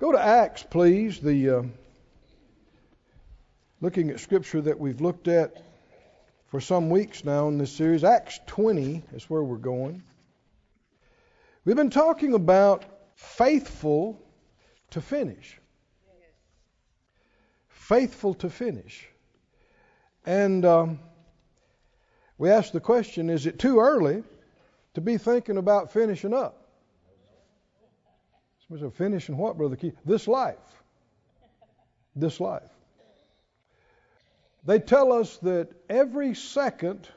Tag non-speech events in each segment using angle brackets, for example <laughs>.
Go to Acts, please. The uh, looking at scripture that we've looked at for some weeks now in this series. Acts 20 is where we're going. We've been talking about faithful to finish. Faithful to finish. And um, we asked the question is it too early to be thinking about finishing up? Somebody said, finishing what, Brother Keith? This life. This life. They tell us that every second,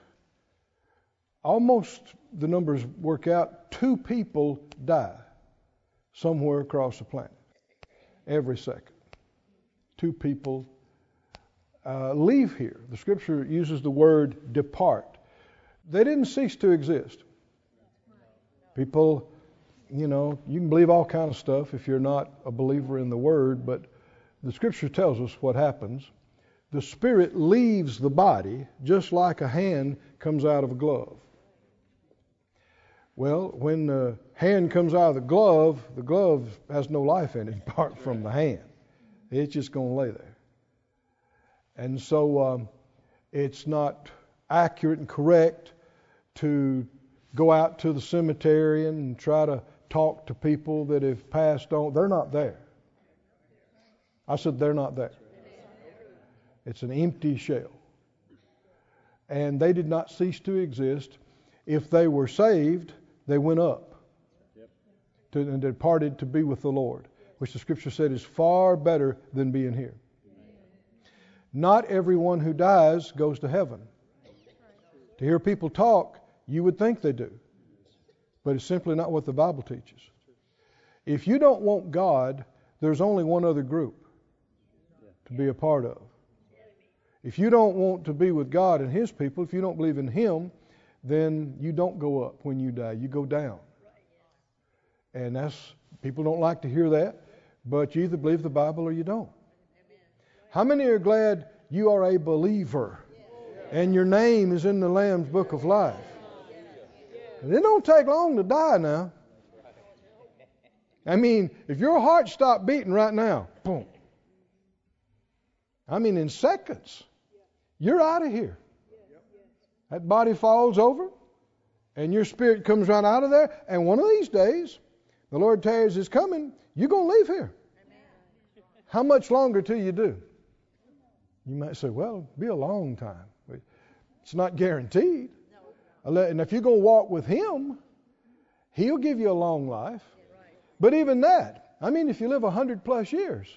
almost the numbers work out, two people die somewhere across the planet. Every second. Two people uh, leave here. The scripture uses the word depart. They didn't cease to exist. People, you know, you can believe all kind of stuff if you're not a believer in the word, but the scripture tells us what happens. The spirit leaves the body just like a hand comes out of a glove. Well, when the hand comes out of the glove, the glove has no life in it <laughs> apart from the hand. It's just going to lay there. And so um, it's not accurate and correct to go out to the cemetery and try to talk to people that have passed on. They're not there. I said, they're not there. It's an empty shell. And they did not cease to exist. If they were saved, they went up to, and departed to be with the Lord, which the scripture said is far better than being here. Not everyone who dies goes to heaven. To hear people talk, you would think they do. But it's simply not what the Bible teaches. If you don't want God, there's only one other group to be a part of. If you don't want to be with God and His people, if you don't believe in Him, then you don't go up when you die. You go down. And that's, people don't like to hear that, but you either believe the Bible or you don't. How many are glad you are a believer and your name is in the Lamb's book of life? And it don't take long to die now. I mean, if your heart stopped beating right now, boom. I mean, in seconds, you're out of here. That body falls over, and your spirit comes right out of there. And one of these days, the Lord tells is coming. You're going to leave here. How much longer till you do? You might say, well, it'll be a long time. It's not guaranteed. And if you're going to walk with Him, He'll give you a long life. But even that, I mean, if you live a hundred plus years,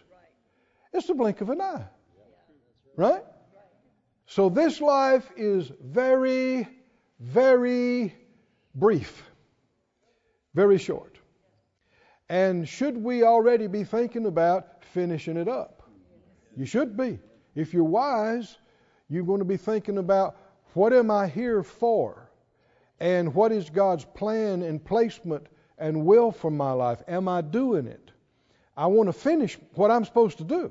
it's the blink of an eye. Right? So this life is very, very brief, very short. And should we already be thinking about finishing it up? You should be. If you're wise, you're going to be thinking about what am I here for? And what is God's plan and placement and will for my life? Am I doing it? I want to finish what I'm supposed to do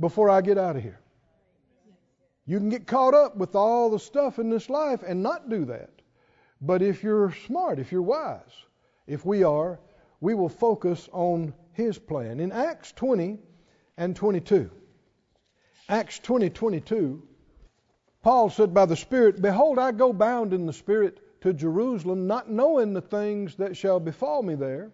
before I get out of here. You can get caught up with all the stuff in this life and not do that. But if you're smart, if you're wise, if we are, we will focus on His plan. In Acts 20 and 22, Acts 20 22, Paul said by the Spirit, Behold, I go bound in the Spirit to Jerusalem, not knowing the things that shall befall me there,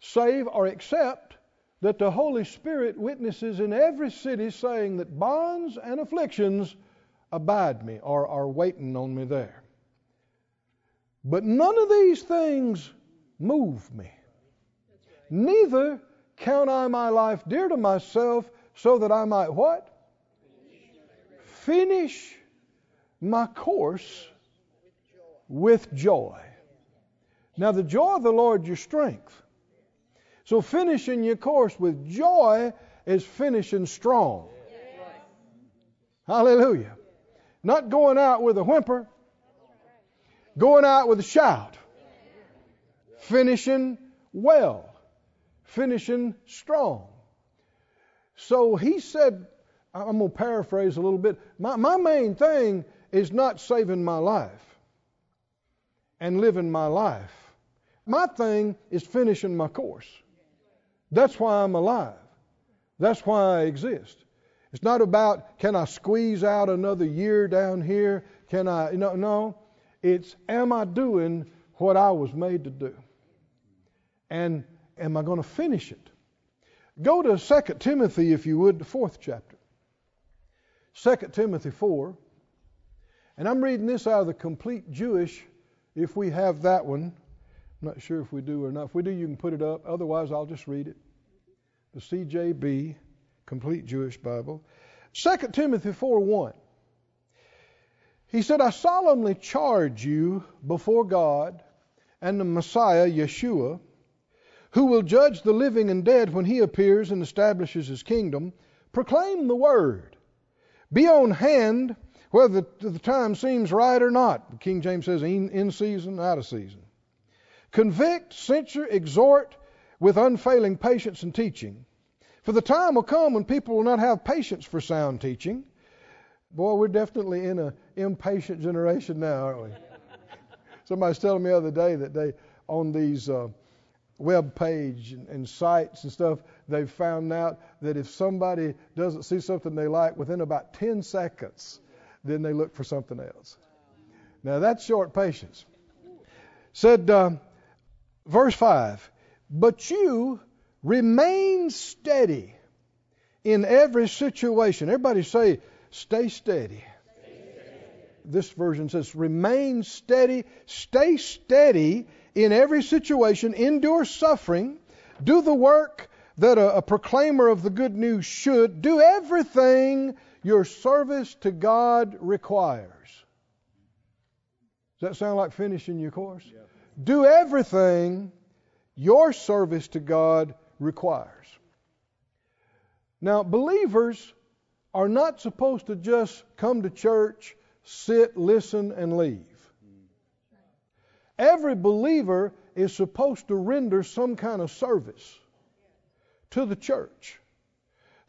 save or except that the Holy Spirit witnesses in every city, saying that bonds and afflictions abide me or are waiting on me there. But none of these things move me. Neither count I my life dear to myself so that I might what? Finish my course with joy. Now, the joy of the Lord your strength. So, finishing your course with joy is finishing strong. Hallelujah. Not going out with a whimper, going out with a shout. Finishing well, finishing strong. So he said, I'm going to paraphrase a little bit. My, my main thing is not saving my life and living my life. My thing is finishing my course. That's why I'm alive. That's why I exist. It's not about can I squeeze out another year down here? Can I no no. It's am I doing what I was made to do? And am I going to finish it? Go to 2 Timothy if you would, the fourth chapter. 2 Timothy 4. And I'm reading this out of the complete Jewish, if we have that one. I'm not sure if we do or not. If we do, you can put it up. Otherwise, I'll just read it. The CJB, Complete Jewish Bible. 2 Timothy 4 1. He said, I solemnly charge you before God and the Messiah, Yeshua, who will judge the living and dead when he appears and establishes his kingdom, proclaim the word. Be on hand whether the time seems right or not. King James says in, season, out of season. Convict, censure, exhort with unfailing patience and teaching. For the time will come when people will not have patience for sound teaching. Boy, we're definitely in an impatient generation now, aren't we? <laughs> Somebody's telling me the other day that they, on these uh, web page and, and sites and stuff, they've found out that if somebody doesn't see something they like within about 10 seconds, then they look for something else. Now that's short patience. Said, uh, verse 5 But you remain steady in every situation. Everybody say, stay steady. This version says, remain steady, stay steady in every situation, endure suffering, do the work that a, a proclaimer of the good news should, do everything your service to God requires. Does that sound like finishing your course? Yeah. Do everything your service to God requires. Now, believers are not supposed to just come to church, sit, listen, and leave. Every believer is supposed to render some kind of service to the church.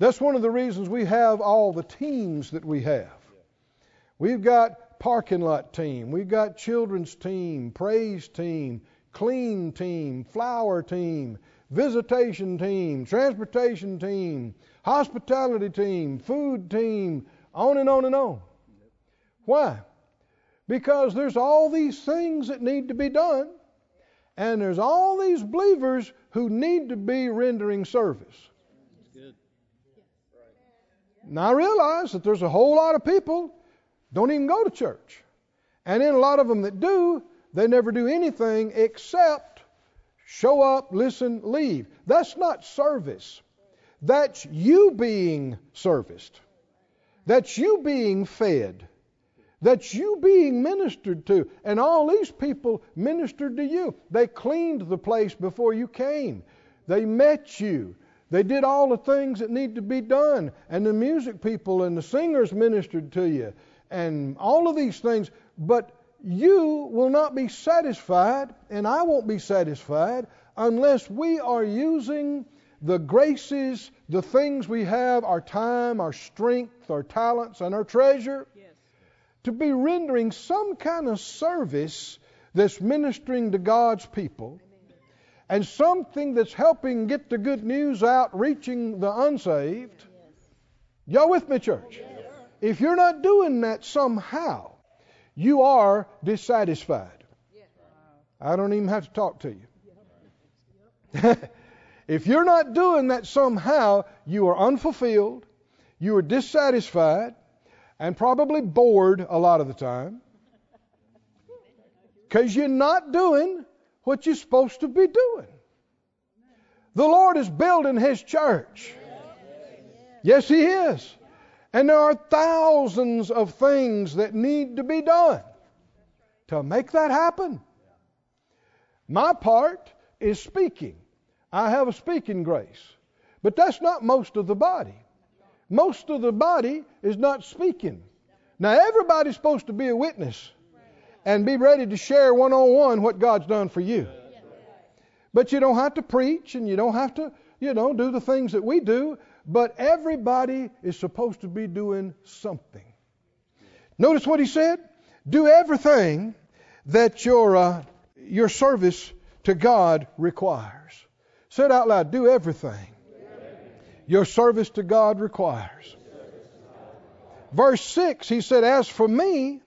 That's one of the reasons we have all the teams that we have. We've got parking lot team, we've got children's team, praise team, clean team, flower team, visitation team, transportation team, hospitality team, food team, on and on and on. Why? Because there's all these things that need to be done, and there's all these believers who need to be rendering service. Now I realize that there's a whole lot of people don't even go to church. And then a lot of them that do, they never do anything except show up, listen, leave. That's not service. That's you being serviced. That's you being fed. That's you being ministered to. And all these people ministered to you. They cleaned the place before you came. They met you. They did all the things that need to be done. And the music people and the singers ministered to you. And all of these things. But you will not be satisfied, and I won't be satisfied, unless we are using the graces, the things we have, our time, our strength, our talents, and our treasure, yes. to be rendering some kind of service that's ministering to God's people and something that's helping get the good news out, reaching the unsaved. Y'all with me, church? If you're not doing that somehow, you are dissatisfied. I don't even have to talk to you. <laughs> if you're not doing that somehow, you are unfulfilled, you are dissatisfied, and probably bored a lot of the time. Because you're not doing what you're supposed to be doing. The Lord is building His church. Yes, He is. And there are thousands of things that need to be done to make that happen. My part is speaking. I have a speaking grace. But that's not most of the body. Most of the body is not speaking. Now, everybody's supposed to be a witness and be ready to share one on one what God's done for you. But you don't have to preach and you don't have to, you know, do the things that we do. But everybody is supposed to be doing something. Notice what he said? Do everything that your, uh, your service to God requires. Say it out loud. Do everything your service to God requires. Verse 6, he said, As for me,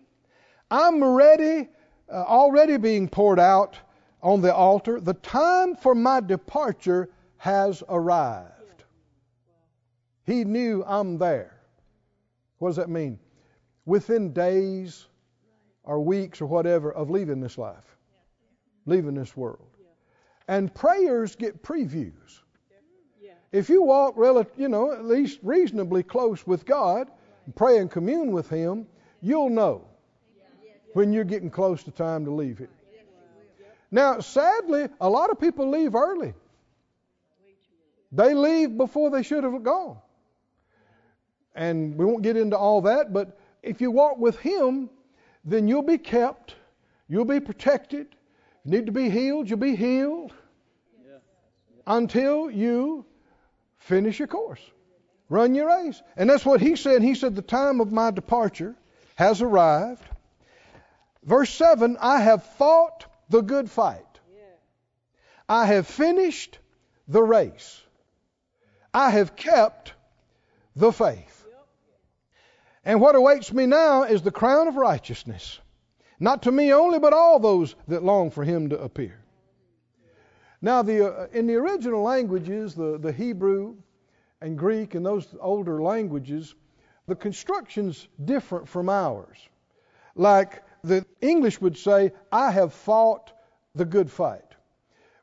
I'm ready, uh, already being poured out on the altar. The time for my departure has arrived. He knew I'm there. What does that mean? Within days or weeks or whatever of leaving this life, leaving this world. And prayers get previews. If you walk, rel- you know, at least reasonably close with God, and pray and commune with Him, you'll know when you're getting close to time to leave here. Now, sadly, a lot of people leave early. They leave before they should have gone. And we won't get into all that, but if you walk with Him, then you'll be kept, you'll be protected. If you need to be healed, you'll be healed until you finish your course. Run your race. And that's what he said. He said, The time of my departure has arrived. Verse 7 I have fought the good fight, I have finished the race, I have kept the faith. And what awaits me now is the crown of righteousness, not to me only, but all those that long for him to appear. Now, the, uh, in the original languages, the, the Hebrew and Greek and those older languages, the construction's different from ours. Like the English would say, I have fought the good fight.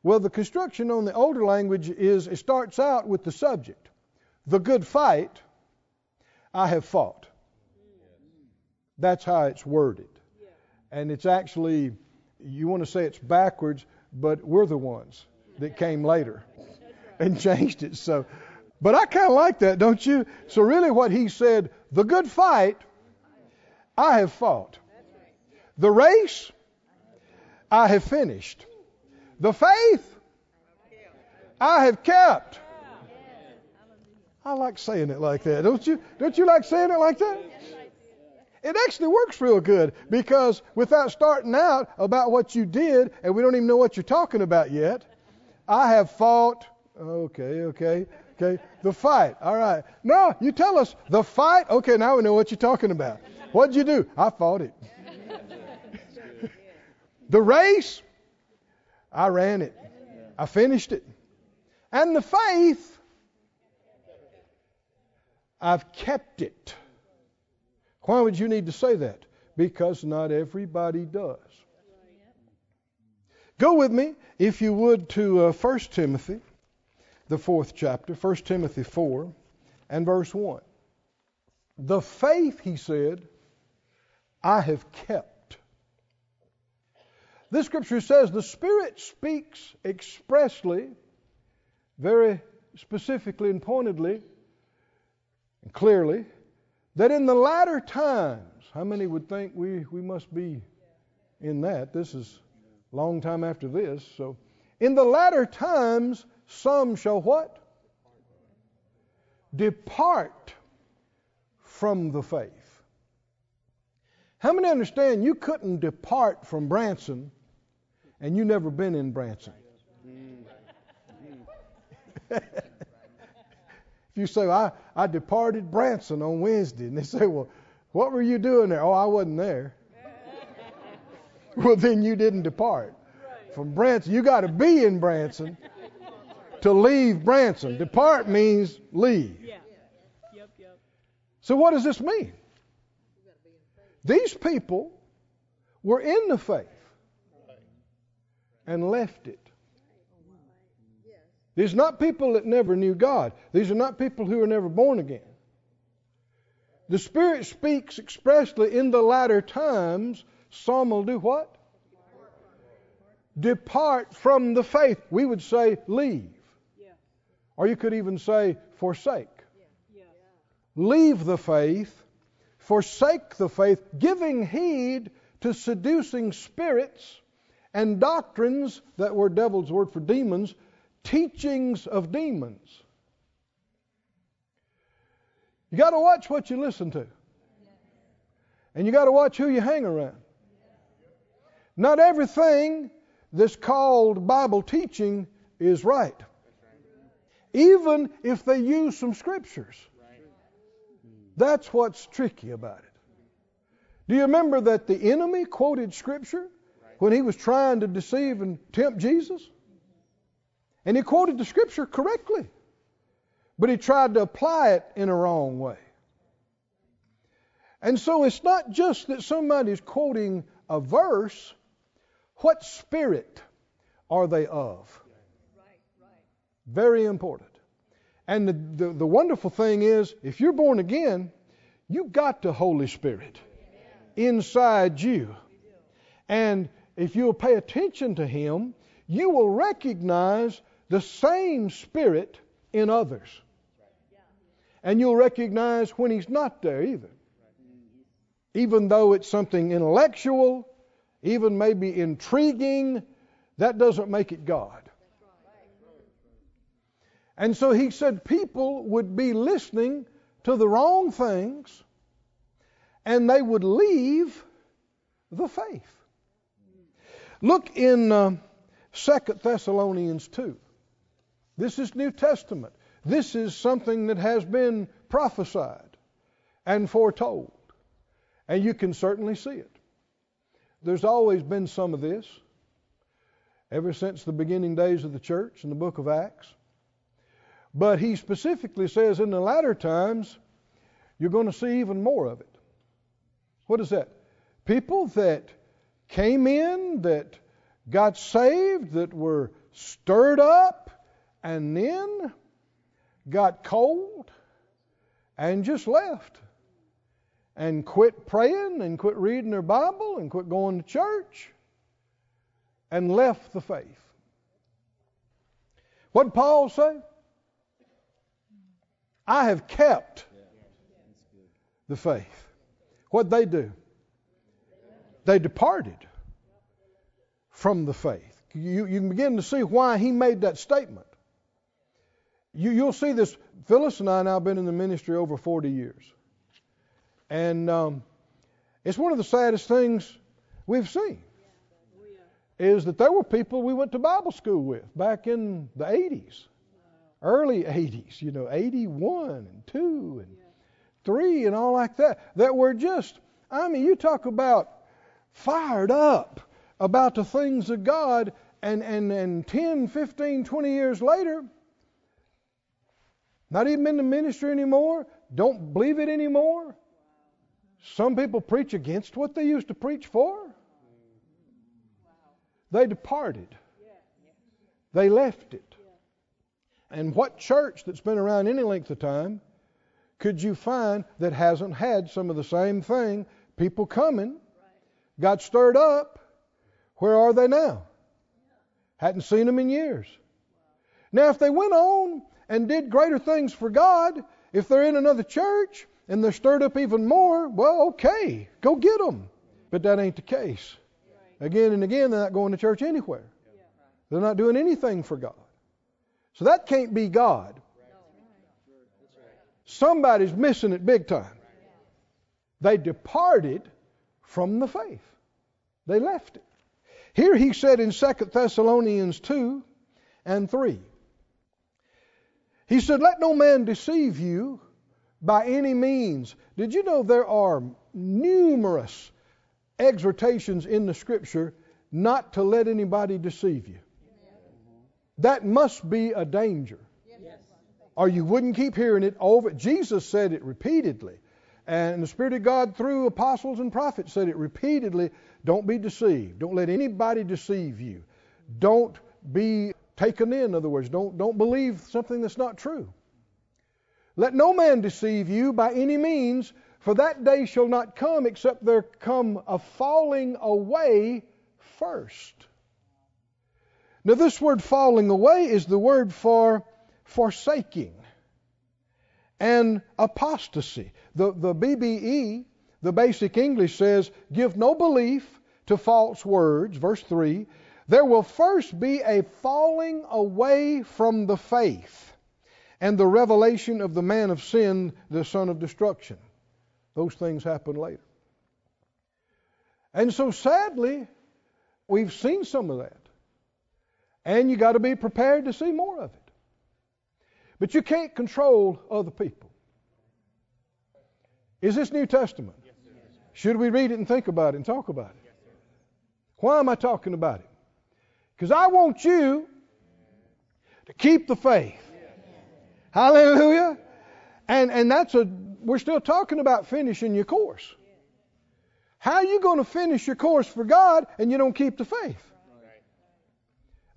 Well, the construction on the older language is it starts out with the subject. The good fight I have fought. That's how it's worded. And it's actually, you want to say it's backwards, but we're the ones that came later and <laughs> changed it. So, but I kind of like that, don't you? So, really, what he said, the good fight I have fought, the race I have finished, the faith I have kept. I like saying it like that, don't you? Don't you like saying it like that? It actually works real good because without starting out about what you did, and we don't even know what you're talking about yet, I have fought. Okay, okay, okay. The fight. All right. No, you tell us the fight. Okay, now we know what you're talking about. What'd you do? I fought it. The race. I ran it. I finished it. And the faith. I've kept it. Why would you need to say that? Because not everybody does. Go with me, if you would, to uh, 1 Timothy, the fourth chapter, 1 Timothy 4, and verse 1. The faith, he said, I have kept. This scripture says the Spirit speaks expressly, very specifically and pointedly and clearly that in the latter times, how many would think we, we must be in that? This is a long time after this. So, in the latter times, some shall what? Depart from the faith. How many understand you couldn't depart from Branson and you never been in Branson? If you say, I, I departed Branson on Wednesday, and they say, Well, what were you doing there? Oh, I wasn't there. <laughs> well, then you didn't depart from Branson. You got to be in Branson to leave Branson. Depart means leave. So, what does this mean? These people were in the faith and left it. These are not people that never knew God. These are not people who are never born again. The Spirit speaks expressly in the latter times, some will do what? Depart from the faith. We would say leave. Or you could even say forsake. Leave the faith, forsake the faith, giving heed to seducing spirits and doctrines that were devil's word for demons teachings of demons. You got to watch what you listen to. And you got to watch who you hang around. Not everything that's called Bible teaching is right. even if they use some scriptures. That's what's tricky about it. Do you remember that the enemy quoted scripture when he was trying to deceive and tempt Jesus? And he quoted the scripture correctly, but he tried to apply it in a wrong way. And so it's not just that somebody's quoting a verse, what spirit are they of? Very important. And the, the, the, wonderful thing is, if you're born again, you've got the Holy Spirit inside you. And if you'll pay attention to Him, you will recognize the same Spirit in others. And you'll recognize when He's not there either. Even though it's something intellectual, even maybe intriguing, that doesn't make it God. And so he said people would be listening to the wrong things and they would leave the faith. Look in uh, 2 Thessalonians 2. This is New Testament. This is something that has been prophesied and foretold. And you can certainly see it. There's always been some of this ever since the beginning days of the church in the book of Acts. But he specifically says in the latter times, you're going to see even more of it. What is that? People that came in, that got saved, that were stirred up, and then got cold and just left and quit praying and quit reading their Bible and quit going to church and left the faith. What did Paul say? I have kept the faith. What they do? They departed from the faith. You, you can begin to see why he made that statement. You, you'll see this. Phyllis and I now been in the ministry over 40 years. And um, it's one of the saddest things we've seen is that there were people we went to Bible school with back in the 80s, early 80s, you know, 81 and 2 and 3 and all like that, that were just, I mean, you talk about fired up about the things of God, and, and, and 10, 15, 20 years later, not even in the ministry anymore, don't believe it anymore, some people preach against what they used to preach for. They departed. They left it. And what church that's been around any length of time could you find that hasn't had some of the same thing? People coming, got stirred up. Where are they now? Hadn't seen them in years. Now, if they went on and did greater things for God, if they're in another church, and they're stirred up even more, well, okay, go get them. But that ain't the case. Again and again, they're not going to church anywhere. They're not doing anything for God. So that can't be God. Somebody's missing it big time. They departed from the faith. They left it. Here he said in 2 Thessalonians 2 and 3. He said, Let no man deceive you by any means. Did you know there are numerous exhortations in the scripture not to let anybody deceive you? That must be a danger. Or you wouldn't keep hearing it over. Jesus said it repeatedly. And the Spirit of God, through apostles and prophets, said it repeatedly don't be deceived. Don't let anybody deceive you. Don't be taken in, in other words. Don't, don't believe something that's not true. Let no man deceive you by any means, for that day shall not come except there come a falling away first. Now, this word falling away is the word for forsaking and apostasy. The, the BBE, the basic English says, give no belief to false words. Verse 3 there will first be a falling away from the faith and the revelation of the man of sin, the son of destruction. Those things happen later. And so sadly, we've seen some of that. And you got to be prepared to see more of it. But you can't control other people. Is this New Testament? Should we read it and think about it and talk about it? Why am I talking about it? Because I want you to keep the faith. Hallelujah. And and that's a we're still talking about finishing your course. How are you going to finish your course for God and you don't keep the faith?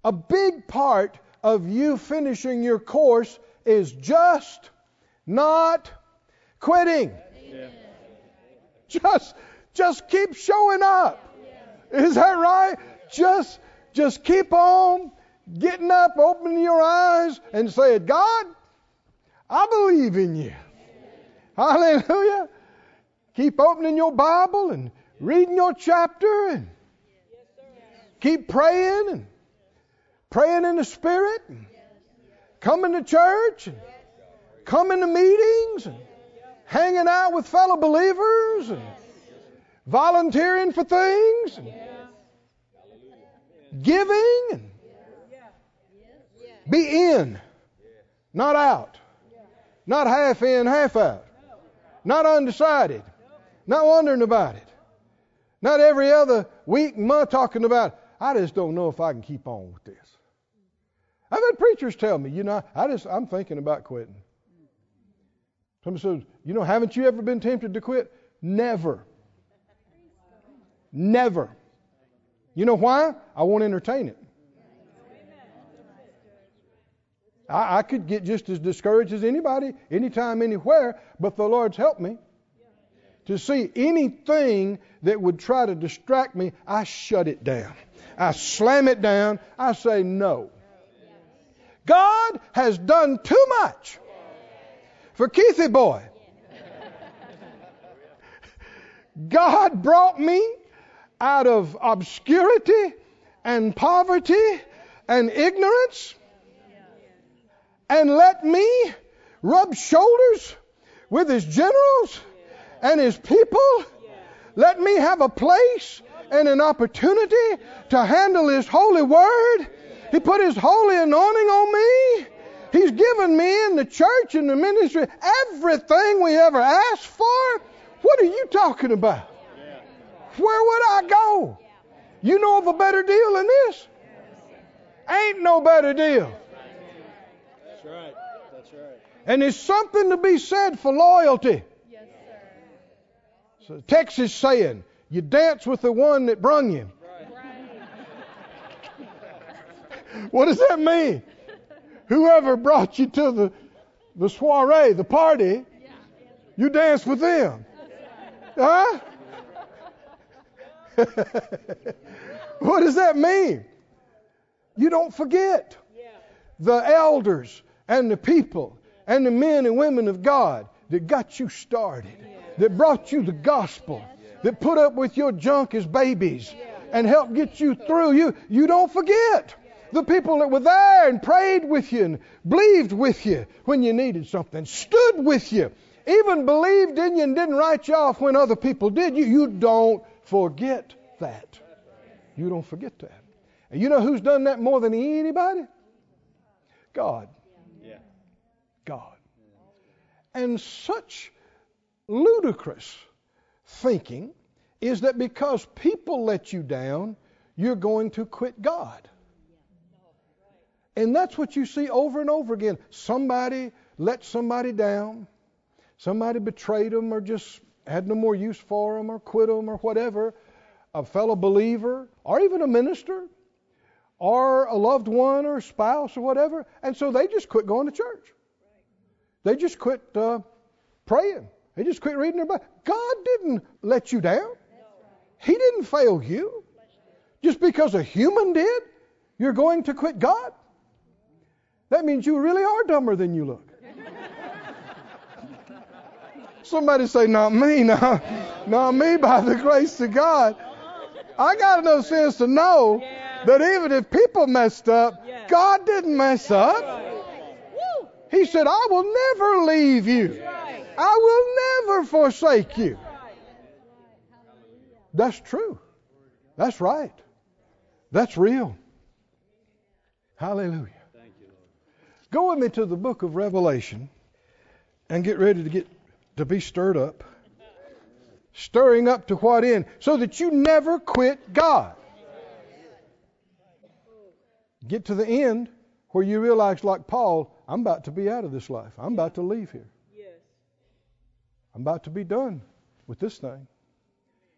A big part of you finishing your course is just not quitting. Just just keep showing up. Is that right? Just just keep on getting up, opening your eyes and saying, God, I believe in you. Hallelujah. Keep opening your Bible and reading your chapter and keep praying and praying in the Spirit and coming to church and coming to meetings and hanging out with fellow believers and volunteering for things and giving and be in, not out. Not half in, half out. Not undecided. Not wondering about it. Not every other week, month talking about, It. I just don't know if I can keep on with this. I've had preachers tell me, you know, I just I'm thinking about quitting. Somebody says, you know, haven't you ever been tempted to quit? Never. Never. You know why? I won't entertain it. I, I, could get just as discouraged as anybody, anytime, anywhere, but the Lord's helped me. To see anything that would try to distract me, I shut it down. I slam it down. I say no. God has done too much for Keithy boy. God brought me out of obscurity and poverty and ignorance and let me rub shoulders with his generals and his people. Let me have a place and an opportunity to handle his holy word. He put his holy anointing on me. He's given me in the church and the ministry everything we ever asked for. What are you talking about? Where would I go? You know of a better deal than this? Ain't no better deal. That's right. That's right. And there's something to be said for loyalty. Yes, sir. So Texas saying, you dance with the one that brung you. What does that mean? Whoever brought you to the, the soiree, the party, you dance with them. Huh? <laughs> what does that mean? You don't forget the elders and the people and the men and women of God that got you started, that brought you the gospel, that put up with your junk as babies and helped get you through. You, you don't forget the people that were there and prayed with you and believed with you when you needed something, stood with you, even believed in you and didn't write you off when other people did. You, you don't forget that. You don't forget that. And you know who's done that more than anybody? God. Yeah. God. And such ludicrous thinking is that because people let you down, you're going to quit God. And that's what you see over and over again. Somebody let somebody down, somebody betrayed them or just had no more use for them or quit them or whatever. A fellow believer or even a minister or a loved one or a spouse or whatever. And so they just quit going to church. They just quit uh, praying. They just quit reading their Bible. God didn't let you down. He didn't fail you. Just because a human did, you're going to quit God. That means you really are dumber than you look. Somebody say, not me, not, not me by the grace of God. I got enough sense to know that even if people messed up, God didn't mess up. He said, I will never leave you. I will never forsake you. That's true. That's right. That's real. Hallelujah. Go with me to the book of Revelation and get ready to get to be stirred up. Stirring up to what end? So that you never quit God. Get to the end where you realize, like Paul, I'm about to be out of this life. I'm about to leave here. I'm about to be done with this thing.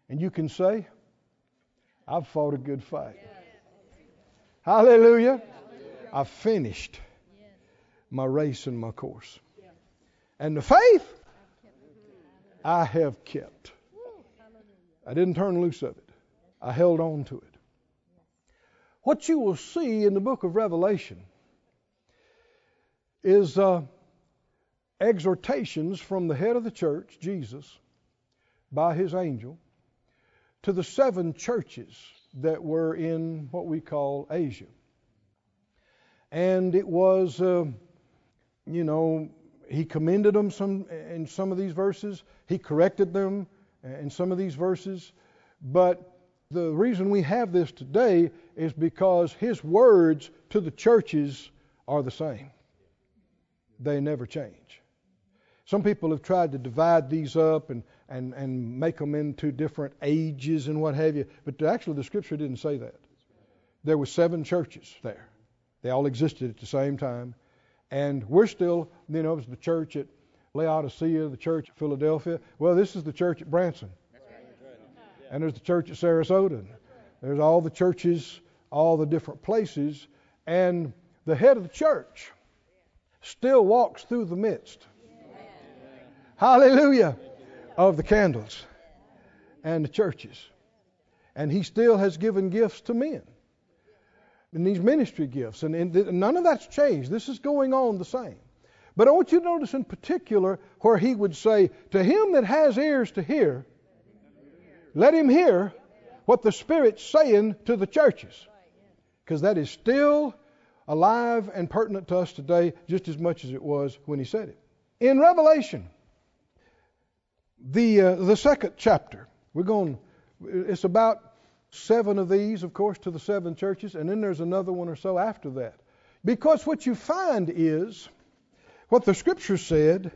And you can say, I've fought a good fight. Hallelujah. I've finished my race and my course. And the faith I have kept. I didn't turn loose of it. I held on to it. What you will see in the book of Revelation is uh, exhortations from the head of the church, Jesus, by his angel, to the seven churches that were in what we call Asia. And it was, uh, you know, he commended them some in some of these verses. He corrected them in some of these verses. But the reason we have this today is because his words to the churches are the same. They never change. Some people have tried to divide these up and, and, and make them into different ages and what have you, but actually the scripture didn't say that. There were seven churches there. They all existed at the same time. And we're still, you know, it was the church at Laodicea, the church at Philadelphia. Well, this is the church at Branson. And there's the church at Sarasota. There's all the churches, all the different places. And the head of the church still walks through the midst hallelujah, of the candles and the churches. And he still has given gifts to men. And these ministry gifts. And, and none of that's changed. This is going on the same. But I want you to notice in particular where he would say, To him that has ears to hear, let him hear what the Spirit's saying to the churches. Because that is still alive and pertinent to us today just as much as it was when he said it. In Revelation, the, uh, the second chapter, we're going, it's about seven of these, of course, to the seven churches, and then there's another one or so after that. Because what you find is, what the scripture said,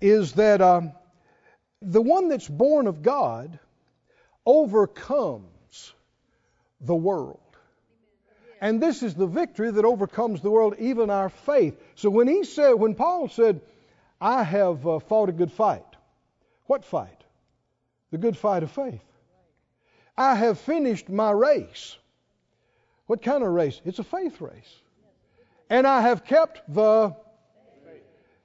is that um, the one that's born of God overcomes the world. And this is the victory that overcomes the world, even our faith. So when he said, when Paul said, I have uh, fought a good fight, what fight? The good fight of faith. I have finished my race. What kind of race? It's a faith race. And I have kept the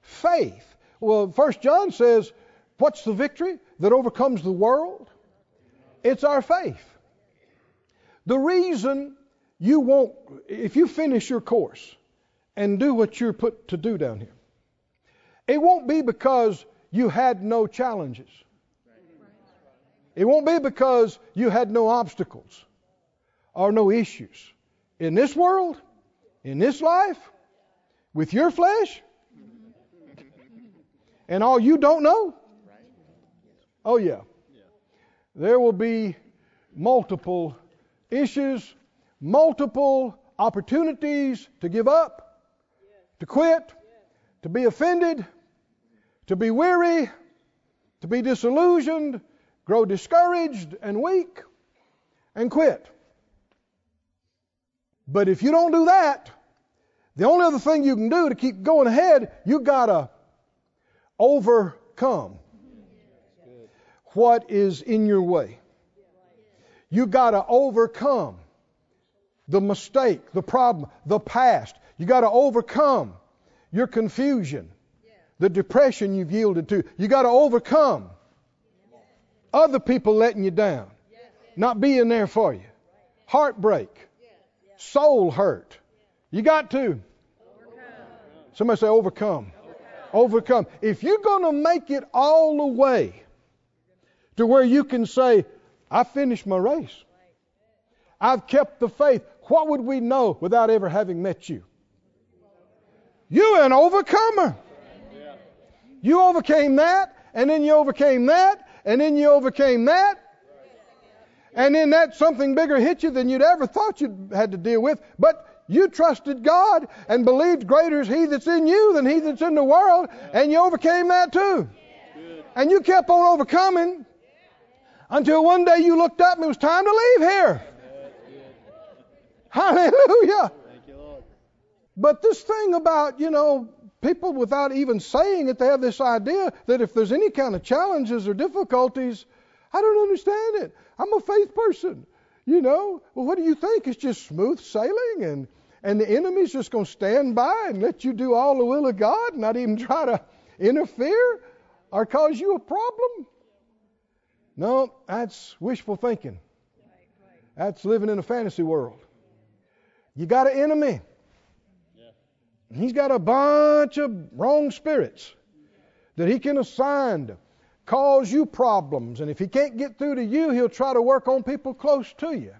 faith. Well, First John says, what's the victory that overcomes the world? It's our faith. The reason you won't, if you finish your course and do what you're put to do down here, it won't be because you had no challenges. It won't be because you had no obstacles or no issues. In this world, in this life, with your flesh, and all you don't know? Oh, yeah. There will be multiple issues, multiple opportunities to give up, to quit, to be offended, to be weary, to be disillusioned, grow discouraged and weak, and quit. But if you don't do that, the only other thing you can do to keep going ahead, you gotta overcome what is in your way. You gotta overcome the mistake, the problem, the past. You gotta overcome your confusion the depression you've yielded to. You got to overcome other people letting you down, not being there for you, heartbreak, soul hurt. You got to. Somebody say overcome. Overcome. If you're going to make it all the way to where you can say, I finished my race. I've kept the faith. What would we know without ever having met you? You're an overcomer. You overcame that, and then you overcame that, and then you overcame that. And then that something bigger hit you than you'd ever thought you had to deal with, but You trusted God and believed greater is He that's in you than He that's in the world, and you overcame that too. And you kept on overcoming until one day you looked up and it was time to leave here. Hallelujah. You, But this thing about, you know, people without even saying it, they have this idea that if there's any kind of challenges or difficulties, I don't understand it. I'm a faith person. You know, well, what do you think? It's just smooth sailing and and the enemy's just going to stand by and let you do all the will of God not even <laughs> try to interfere or cause you a problem? No, that's wishful thinking. That's living in a fantasy world. You got an enemy. He's got a bunch of wrong spirits that he can assign to cause you problems. And if he can't get through to you, he'll try to work on people close to you.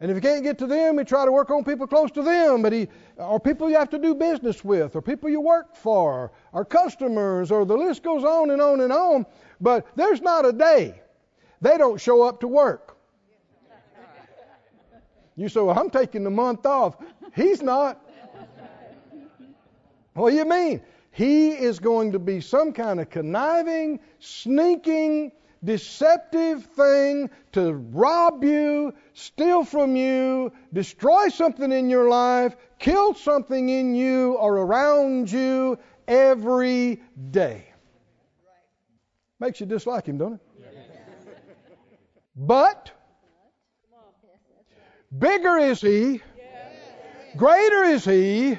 And if he can't get to them, he try to work on people close to them, but he or people you have to do business with, or people you work for, or customers, or the list goes on and on and on. But there's not a day they don't show up to work. You say, well, I'm taking the month off. He's not. What do you mean? He is going to be some kind of conniving, sneaking, deceptive thing to rob you, steal from you, destroy something in your life, kill something in you or around you every day. Makes you dislike him, don't it? But bigger is he, greater is he,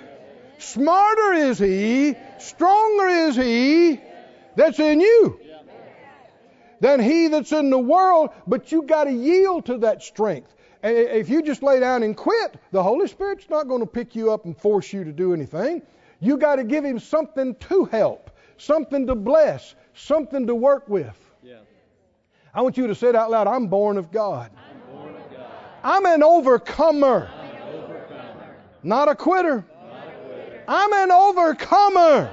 smarter is he, stronger is he that's in you than he that's in the world, but you got to yield to that strength. And if you just lay down and quit, the Holy Spirit's not going to pick you up and force you to do anything. You got to give him something to help, something to bless, something to work with. Yeah. I want you to say it out loud I'm born of God. I'm born of God. I'm an overcomer, I'm an overcomer. not a quitter. Not a quitter. I'm an overcomer.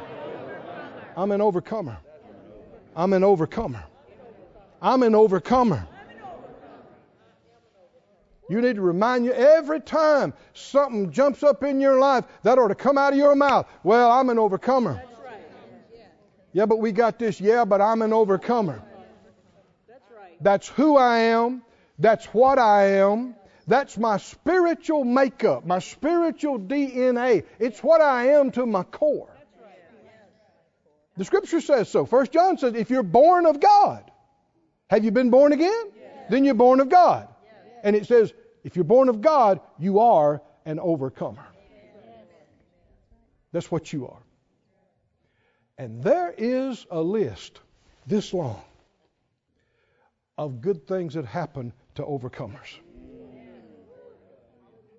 I'm an overcomer. I'm an overcomer. I'm an overcomer. You need to remind you every time something jumps up in your life, that ought to come out of your mouth. Well, I'm an overcomer. Yeah, but we got this. Yeah, but I'm an overcomer. That's who I am. That's what I am. That's my spiritual makeup, my spiritual DNA. It's what I am to my core. The scripture says so. First John says, if you're born of God, have you been born again? Then you're born of God. And it says, if you're born of God, you are an overcomer. That's what you are. And there is a list this long of good things that happen to overcomers.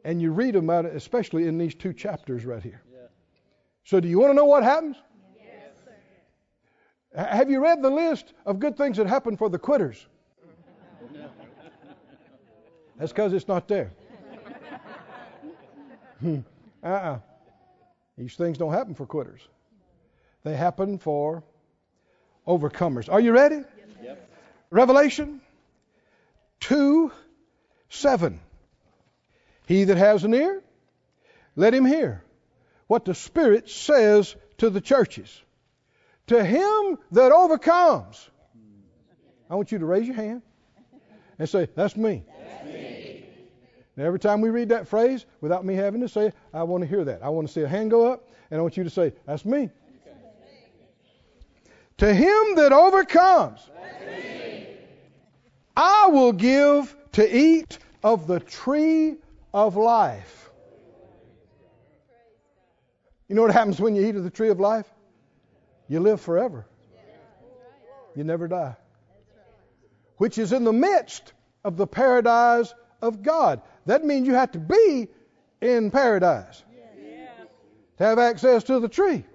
And you read about it, especially in these two chapters right here. Yeah. So, do you want to know what happens? H- Have you read the list of good things that happen for the quitters? <laughs> That's because it's not there. <laughs> uh uh These things don't happen for quitters, they happen for overcomers. Are you ready? Yep. Revelation 2 7. He that has an ear, let him hear what the Spirit says to the churches. To him that overcomes, I want you to raise your hand and say, That's me. Now, every time we read that phrase, without me having to say it, I want to hear that. I want to see a hand go up, and I want you to say, That's me. To him that overcomes, I will give to eat of the tree of life. You know what happens when you eat of the tree of life? You live forever. You never die. Which is in the midst of the paradise of God. That means you have to be in paradise to have access to the tree.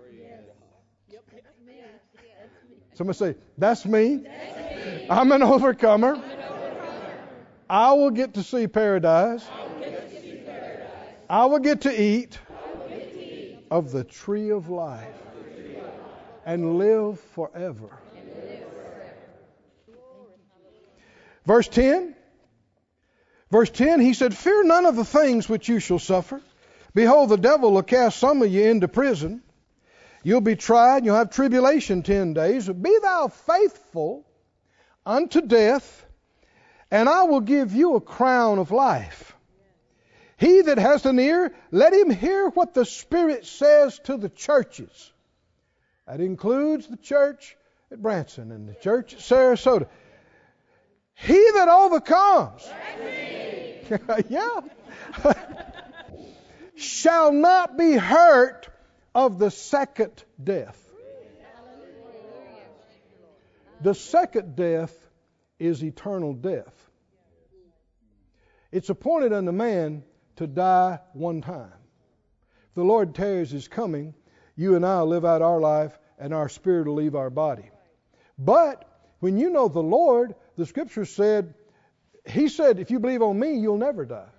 Somebody say, That's me. I'm an overcomer. I will get to see paradise. I will get to eat of the tree of life and live forever. Verse 10. Verse 10, he said, Fear none of the things which you shall suffer. Behold, the devil will cast some of you into prison. You'll be tried, you'll have tribulation ten days. Be thou faithful unto death, and I will give you a crown of life. He that has an ear, let him hear what the Spirit says to the churches. That includes the church at Branson and the church at Sarasota. He that overcomes, <laughs> yeah, <laughs> shall not be hurt of the second death. The second death is eternal death. It's appointed unto man to die one time. If the Lord tarries his coming, you and I will live out our life and our spirit will leave our body. But when you know the Lord, the scripture said, He said, if you believe on me, you'll never die.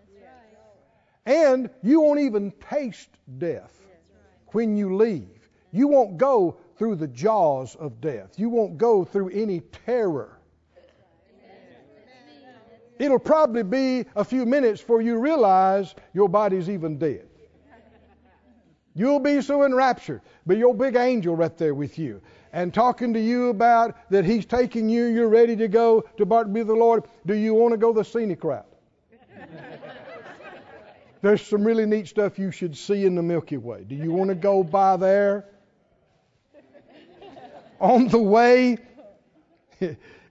And you won't even taste death when you leave. You won't go through the jaws of death. You won't go through any terror. It'll probably be a few minutes before you realize your body's even dead. You'll be so enraptured, but your big angel right there with you and talking to you about that he's taking you, you're ready to go to Barton be the Lord. Do you want to go the scenic route? There's some really neat stuff you should see in the Milky Way. Do you want to go by there? On the way,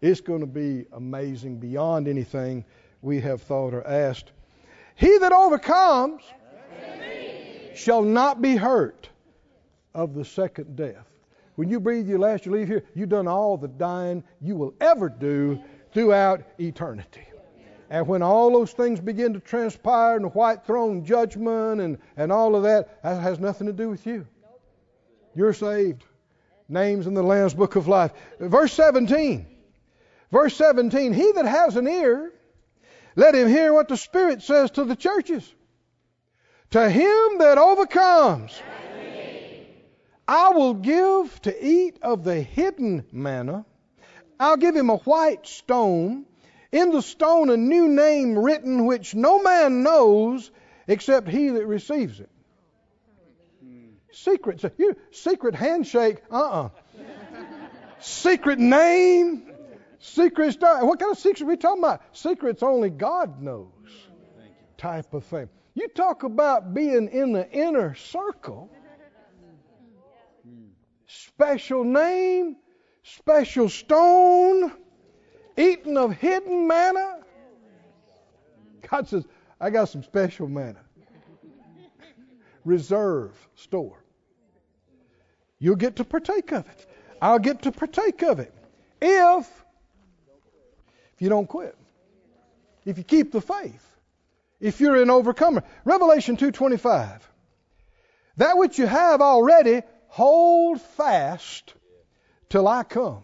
it's going to be amazing beyond anything we have thought or asked. He that overcomes shall not be hurt of the second death. When you breathe your last, you leave here, you've done all the dying you will ever do throughout eternity. And when all those things begin to transpire in the white throne judgment and, and all of that, that has nothing to do with you. You're saved. Names in the Lamb's Book of Life. Verse 17. Verse 17. He that has an ear, let him hear what the Spirit says to the churches. To him that overcomes, I will give to eat of the hidden manna. I'll give him a white stone. In the stone, a new name written which no man knows except he that receives it. Secret, secret handshake, uh uh-uh. uh secret name, secret stuff. What kind of secrets are we talking about? Secrets only God knows type of thing. You talk about being in the inner circle special name, special stone, eating of hidden manna. God says, I got some special manna. Reserve store. You'll get to partake of it. I'll get to partake of it. If you don't quit. If you keep the faith. If you're an overcomer. Revelation 2:25. That which you have already hold fast till I come.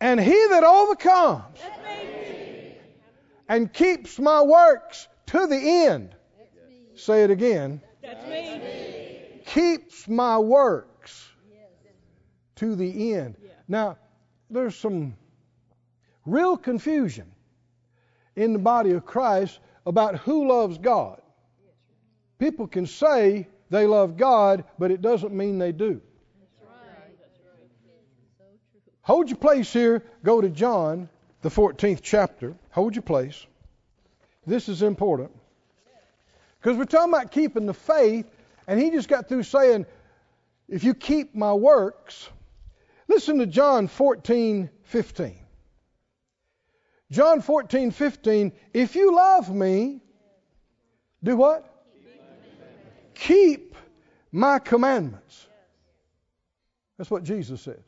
And he that overcomes and keeps my works to the end, say it again, keeps my works to the end. Now, there's some real confusion in the body of Christ about who loves God. People can say they love God, but it doesn't mean they do. Hold your place here. Go to John, the 14th chapter. Hold your place. This is important. Because we're talking about keeping the faith, and he just got through saying, if you keep my works, listen to John 14, 15. John 14, 15, if you love me, do what? Keep my commandments. That's what Jesus said.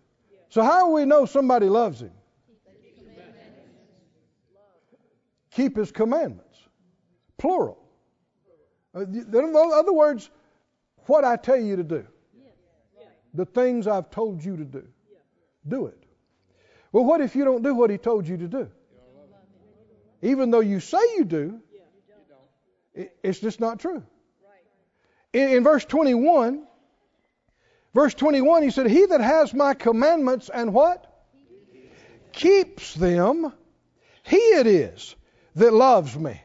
So, how do we know somebody loves him? Keep his commandments. Plural. Uh, in other words, what I tell you to do. The things I've told you to do. Do it. Well, what if you don't do what he told you to do? Even though you say you do, it's just not true. In, in verse 21, verse 21, he said, He that has my commandments and what? Keeps them, he it is that loves me.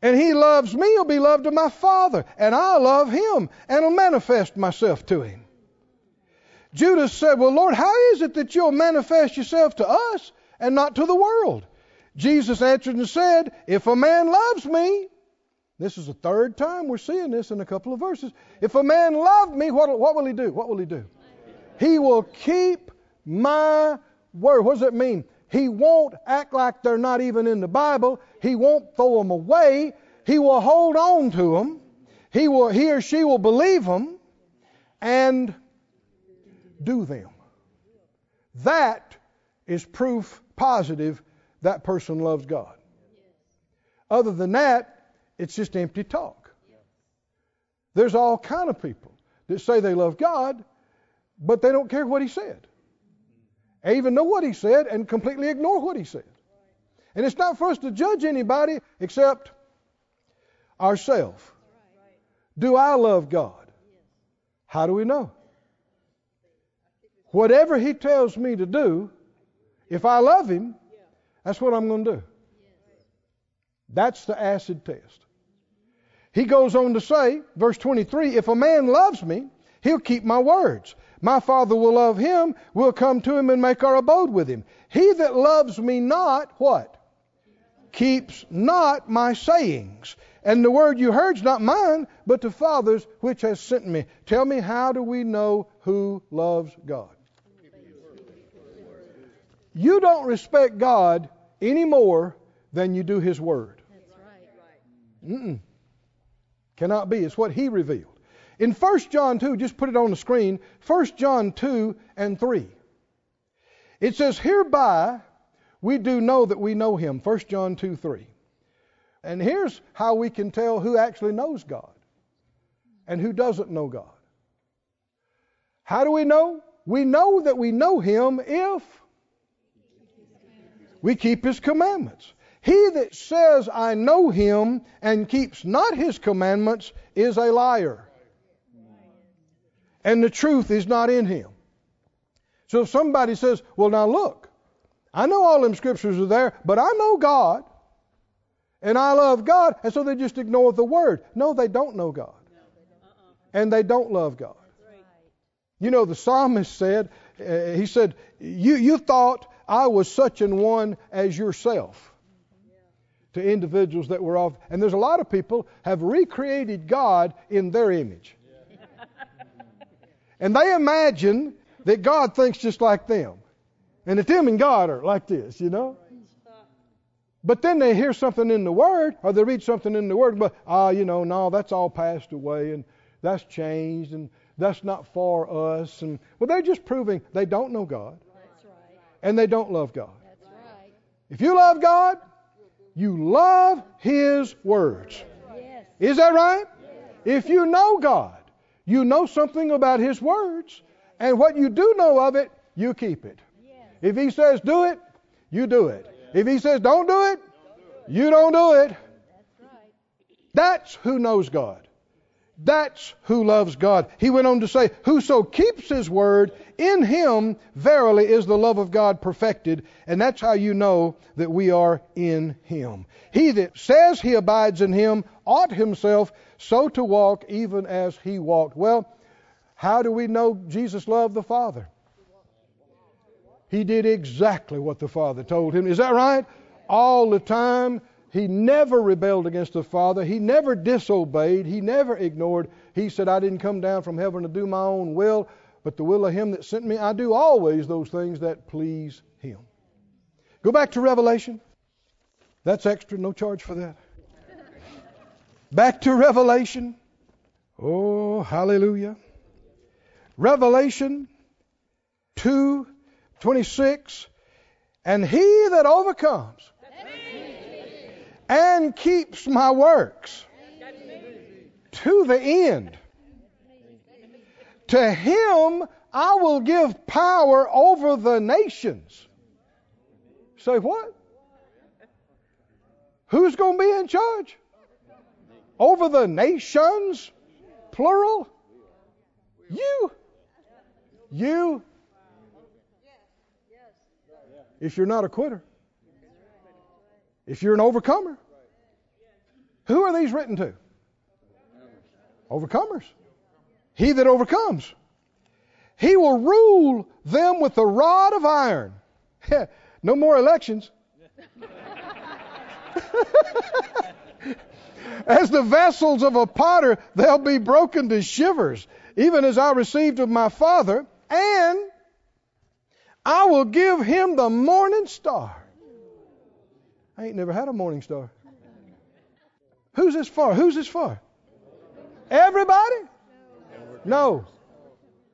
And he loves me, he'll be loved of my Father. And I love him and will manifest myself to him. Judas said, Well, Lord, how is it that you'll manifest yourself to us and not to the world? Jesus answered and said, If a man loves me, this is the third time we're seeing this in a couple of verses. If a man love me, what, what will he do? What will he do? He will keep my word. What does that mean? He won't act like they're not even in the Bible. He won't throw them away. He will hold on to them. He will, he or she will believe them and do them. That is proof positive that person loves God. Other than that, it's just empty talk. There's all kind of people that say they love God, but they don't care what He said. They even know what He said and completely ignore what He said. And it's not for us to judge anybody except ourselves. Do I love God? How do we know? Whatever He tells me to do, if I love Him, that's what I'm going to do. That's the acid test. He goes on to say, verse 23 If a man loves me, he'll keep my words. My Father will love him, we'll come to him and make our abode with him. He that loves me not, what? Keeps not my sayings. And the word you heard's not mine, but the Father's which has sent me. Tell me, how do we know who loves God? You don't respect God any more than you do His Word. Mm-mm. Cannot be. It's what He revealed. In 1 John 2, just put it on the screen, 1 John 2 and 3. It says, Hereby we do know that we know Him. 1 John 2 3. And here's how we can tell who actually knows God and who doesn't know God. How do we know? We know that we know Him if we keep His commandments. He that says, I know Him and keeps not His commandments is a liar. And the truth is not in him. So if somebody says, Well, now look, I know all them scriptures are there, but I know God and I love God, and so they just ignore the word. No, they don't know God. And they don't love God. You know, the psalmist said, uh, he said, you, you thought I was such an one as yourself to individuals that were off. And there's a lot of people have recreated God in their image. and they imagine that God thinks just like them. And that them and God are like this, you know? But then they hear something in the Word, or they read something in the Word, but, ah, you know, no, that's all passed away, and that's changed, and that's not for us. And well, they're just proving they don't know God. And they don't love God. Right. If you love God, you love His words. Yes. Is that right? Yes. If you know God, you know something about His words, and what you do know of it, you keep it. Yes. If He says do it, you do it. If He says don't do it, you don't do it. That's. That's who knows God. That's who loves God. He went on to say, Whoso keeps his word, in him verily is the love of God perfected. And that's how you know that we are in him. He that says he abides in him ought himself so to walk even as he walked. Well, how do we know Jesus loved the Father? He did exactly what the Father told him. Is that right? All the time. He never rebelled against the Father. He never disobeyed. He never ignored. He said, I didn't come down from heaven to do my own will, but the will of Him that sent me. I do always those things that please Him. Go back to Revelation. That's extra, no charge for that. Back to Revelation. Oh, hallelujah. Revelation 2 26. And he that overcomes and keeps my works to the end. To him I will give power over the nations. Say what? Who's going to be in charge? Over the nations? Plural? You. You. If you're not a quitter if you're an overcomer. Who are these written to? Overcomers. He that overcomes. He will rule them with a rod of iron. <laughs> no more elections. <laughs> as the vessels of a potter, they'll be broken to shivers, even as I received of my Father, and I will give him the morning star. I ain't never had a morning star. Who's this for? Who's this for? Everybody? No.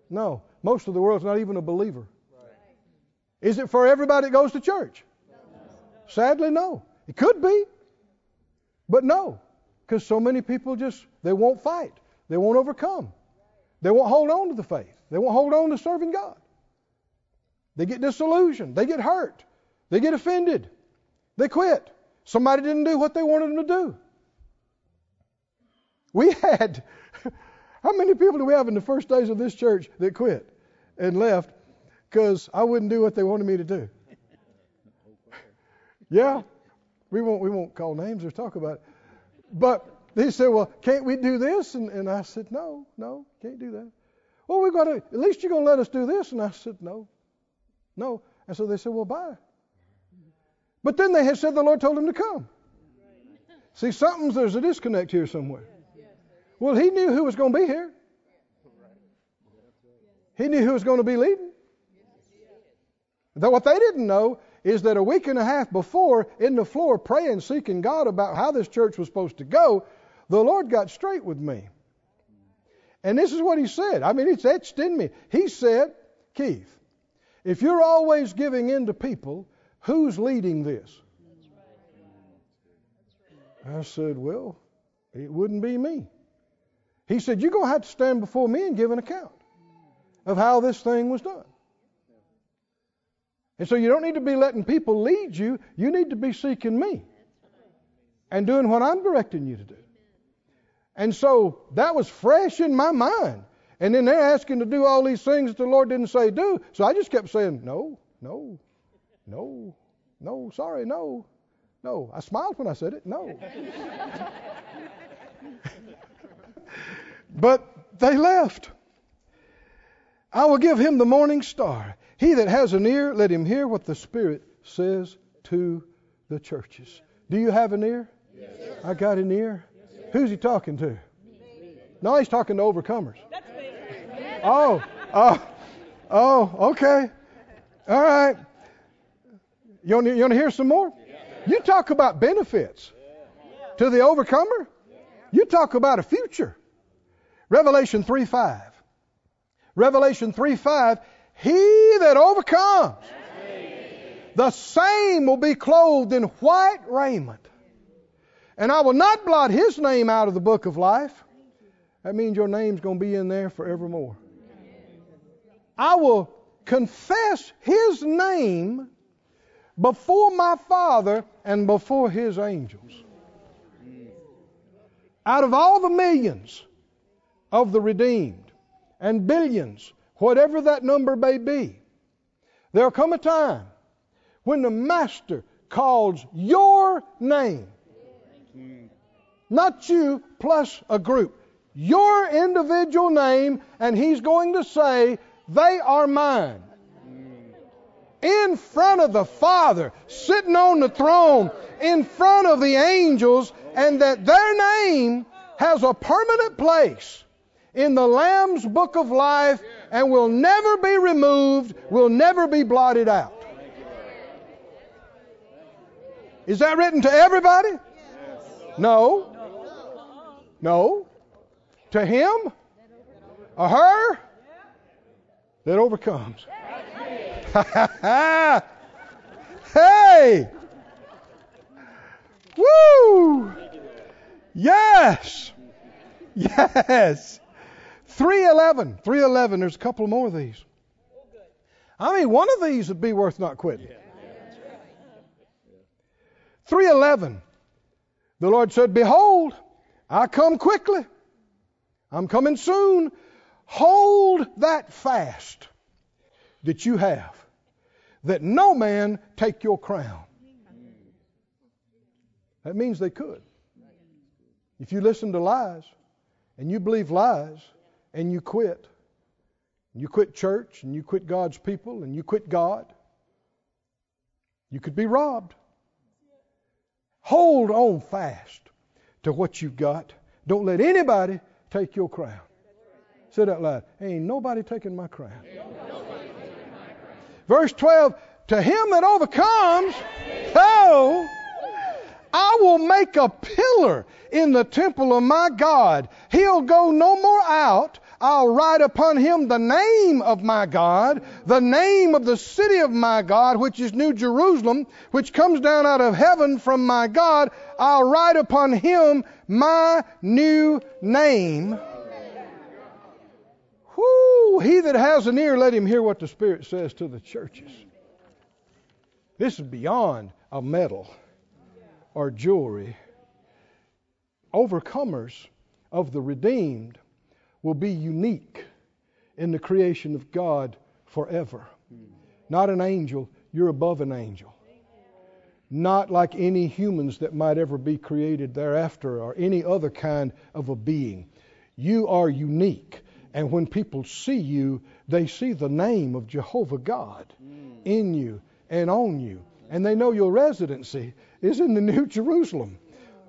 No. Most of the world's not even a believer. Is it for everybody that goes to church? Sadly, no. It could be, but no. Because so many people just, they won't fight. They won't overcome. They won't hold on to the faith. They won't hold on to serving God. They get disillusioned. They get hurt. They get offended. They quit. Somebody didn't do what they wanted them to do. We had, <laughs> how many people do we have in the first days of this church that quit and left because I wouldn't do what they wanted me to do? Yeah, we won't we won't call names or talk about it. But they said, well, can't we do this? And, and I said, no, no, can't do that. Well, we've got to, at least you're going to let us do this. And I said, no, no. And so they said, well, bye. But then they had said the Lord told them to come. See, something's, there's a disconnect here somewhere. Well, he knew who was going to be here. He knew who was going to be leading. Though what they didn't know is that a week and a half before, in the floor, praying, seeking God about how this church was supposed to go, the Lord got straight with me. And this is what He said. I mean, it's etched in me. He said, Keith, if you're always giving in to people, who's leading this? I said, Well, it wouldn't be me. He said, You're going to have to stand before me and give an account of how this thing was done. And so you don't need to be letting people lead you. You need to be seeking me and doing what I'm directing you to do. And so that was fresh in my mind. And then they're asking to do all these things that the Lord didn't say do. So I just kept saying, no, no, no, no, sorry, no, no. I smiled when I said it, no. <laughs> but they left. I will give him the morning star. He that has an ear, let him hear what the Spirit says to the churches. Do you have an ear? Yes. I got an ear. Yes, Who's he talking to? No, he's talking to overcomers. Oh, oh, oh, okay. All right. You want, to, you want to hear some more? You talk about benefits to the overcomer. You talk about a future. Revelation 3 5. Revelation 3 5. He that overcomes, the same will be clothed in white raiment. And I will not blot his name out of the book of life. That means your name's going to be in there forevermore. I will confess his name before my Father and before his angels. Out of all the millions of the redeemed and billions whatever that number may be, there'll come a time when the Master calls your name. Not you plus a group. Your individual name, and He's going to say, They are mine. In front of the Father, sitting on the throne, in front of the angels, and that their name has a permanent place in the Lamb's book of life and will never be removed, will never be blotted out. Is that written to everybody? No. No. To him? Or her? That overcomes. <laughs> hey! Woo! Yes! Yes! 311. 311. There's a couple more of these. I mean, one of these would be worth not quitting. 311. The Lord said, Behold, I come quickly. I'm coming soon. Hold that fast that you have, that no man take your crown. That means they could. If you listen to lies and you believe lies and you quit, you quit church and you quit God's people and you quit God, you could be robbed. Hold on fast to what you've got. Don't let anybody take your crown. Say that loud. Ain't nobody taking my crown. Verse 12 To him that overcomes, oh, I will make a pillar in the temple of my God. He'll go no more out. I'll write upon him the name of my God, the name of the city of my God, which is New Jerusalem, which comes down out of heaven from my God. I'll write upon him my new name. Whoo! He that has an ear, let him hear what the Spirit says to the churches. This is beyond a medal or jewelry. Overcomers of the redeemed will be unique in the creation of God forever. Not an angel, you're above an angel. Not like any humans that might ever be created thereafter or any other kind of a being. You are unique. And when people see you, they see the name of Jehovah God mm. in you and on you. And they know your residency is in the New Jerusalem,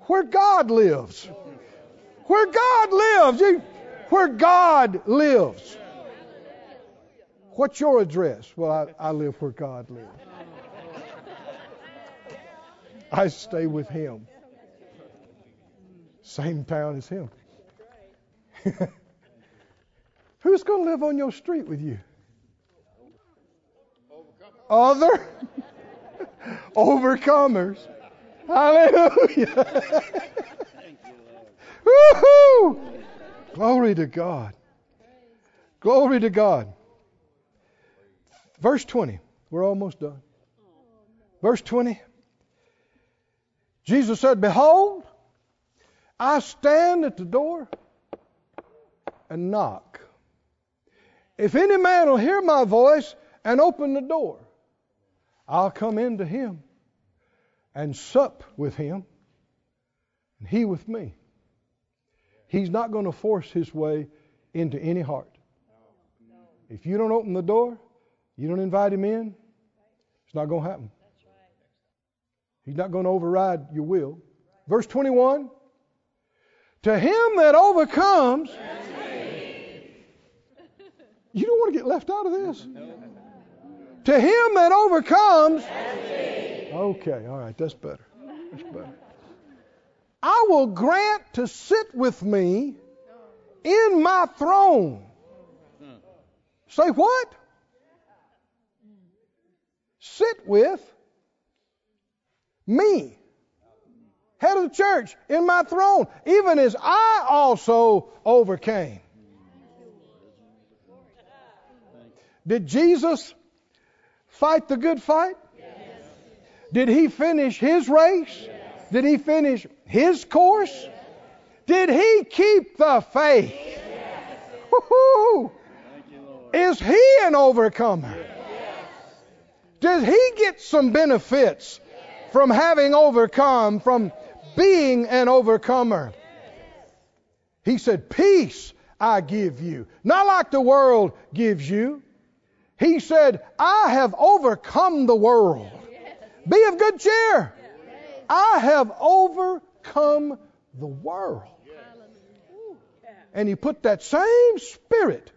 where God lives. Where God lives. You, where God lives. What's your address? Well, I, I live where God lives. I stay with Him. Same town as Him. <laughs> Who's going to live on your street with you? Other <laughs> overcomers. Hallelujah. <laughs> Woohoo! Glory to God. Glory to God. Verse 20. We're almost done. Verse 20. Jesus said, Behold, I stand at the door and knock. If any man will hear my voice and open the door, I'll come into him and sup with him, and he with me. He's not going to force his way into any heart. If you don't open the door, you don't invite him in, it's not going to happen. He's not going to override your will. Verse 21 To him that overcomes, you don't want to get left out of this. To him that overcomes, okay, all right, that's better. That's better. I will grant to sit with me in my throne. Say what? Sit with me, head of the church, in my throne, even as I also overcame. Did Jesus fight the good fight? Yes. Did he finish his race? Yes. Did he finish his course? Yes. Did he keep the faith? Woo-hoo. Is he an overcomer? Does he get some benefits from having overcome, from being an overcomer? He said, Peace I give you, not like the world gives you. He said, I have overcome the world. Be of good cheer. I have overcome the world. And he put that same spirit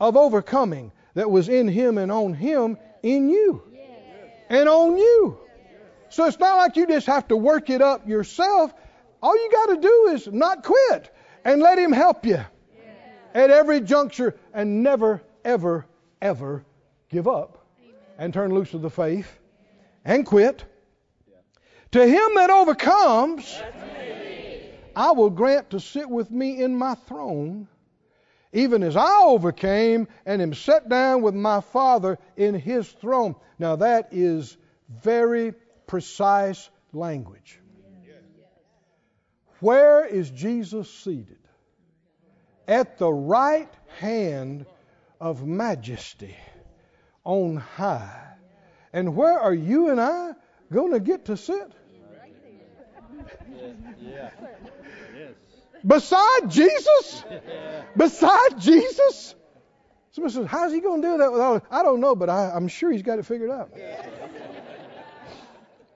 of overcoming that was in him and on him in you. And on you. So it's not like you just have to work it up yourself. All you got to do is not quit and let him help you at every juncture and never, ever, ever give up and turn loose of the faith and quit. To him that overcomes, I will grant to sit with me in my throne, even as I overcame and am set down with my Father in his throne. Now that is very precise language. Where is Jesus seated? At the right hand of majesty on high. And where are you and I going to get to sit? <laughs> Beside Jesus? Beside Jesus? Somebody says, How's he going to do that with all I don't know, but I, I'm sure he's got it figured out. <laughs>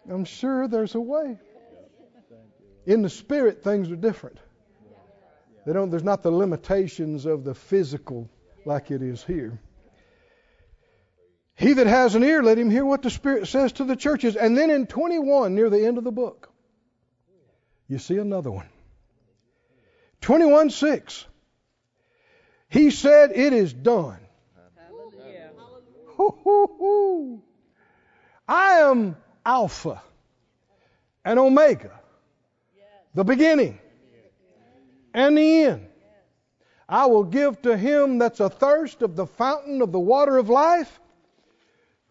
I'm sure there's a way. In the spirit, things are different. They don't, there's not the limitations of the physical like it is here. He that has an ear, let him hear what the Spirit says to the churches. And then in 21, near the end of the book, you see another one. 21 6. He said, It is done. Hoo-hoo-hoo. I am Alpha and Omega, the beginning and the end. I will give to him that's athirst of the fountain of the water of life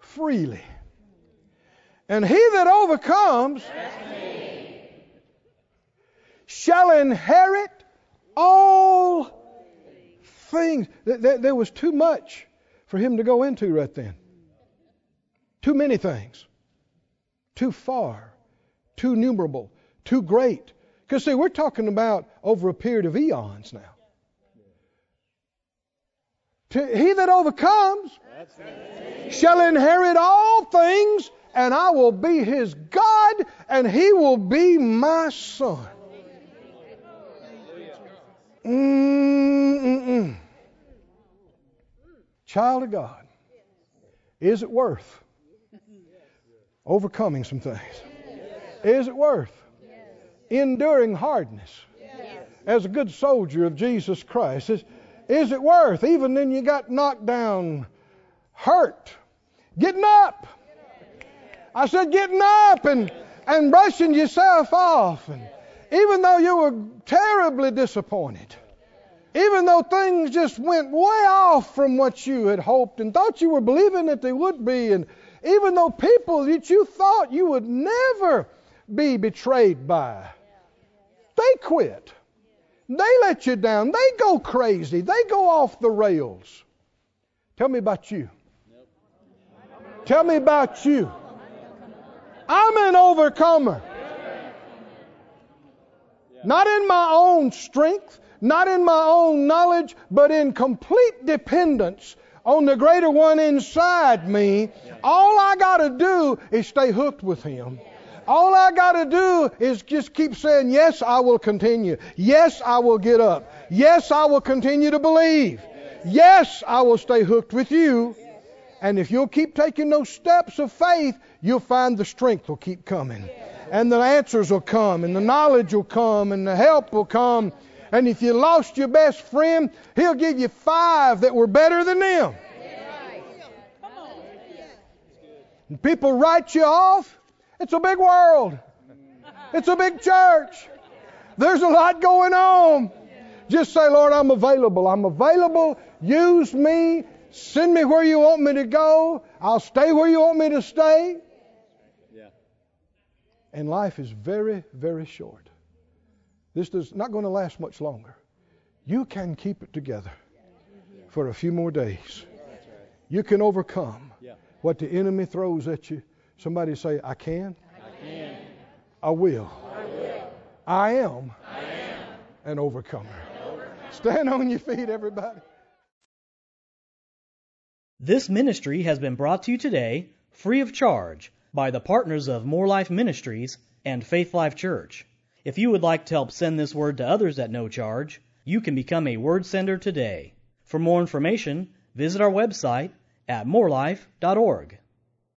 freely. And he that overcomes shall inherit all things. There was too much for him to go into right then. Too many things. Too far. Too numerable. Too great. Because, see, we're talking about over a period of eons now. To he that overcomes shall inherit all things, and I will be his God, and he will be my son. Mm-mm-mm. Child of God, is it worth overcoming some things? Is it worth enduring hardness as a good soldier of Jesus Christ? Is, is it worth, even then you got knocked down, hurt, getting up? I said, getting up and, and brushing yourself off. And even though you were terribly disappointed, even though things just went way off from what you had hoped and thought you were believing that they would be, and even though people that you thought you would never be betrayed by, they quit. They let you down. They go crazy. They go off the rails. Tell me about you. Tell me about you. I'm an overcomer. Not in my own strength, not in my own knowledge, but in complete dependence on the greater one inside me. All I got to do is stay hooked with Him. All I got to do is just keep saying, Yes, I will continue. Yes, I will get up. Yes, I will continue to believe. Yes, I will stay hooked with you. And if you'll keep taking those steps of faith, you'll find the strength will keep coming. And the answers will come, and the knowledge will come, and the help will come. And if you lost your best friend, he'll give you five that were better than them. And people write you off. It's a big world. It's a big church. There's a lot going on. Just say, Lord, I'm available. I'm available. Use me. Send me where you want me to go. I'll stay where you want me to stay. Yeah. And life is very, very short. This is not going to last much longer. You can keep it together for a few more days. You can overcome what the enemy throws at you. Somebody say, I can. I can. I will. I am an overcomer. Stand on your feet, everybody. This ministry has been brought to you today free of charge by the partners of Moore Life Ministries and Faith Life Church. If you would like to help send this word to others at no charge, you can become a word sender today. For more information, visit our website at moorelife.org.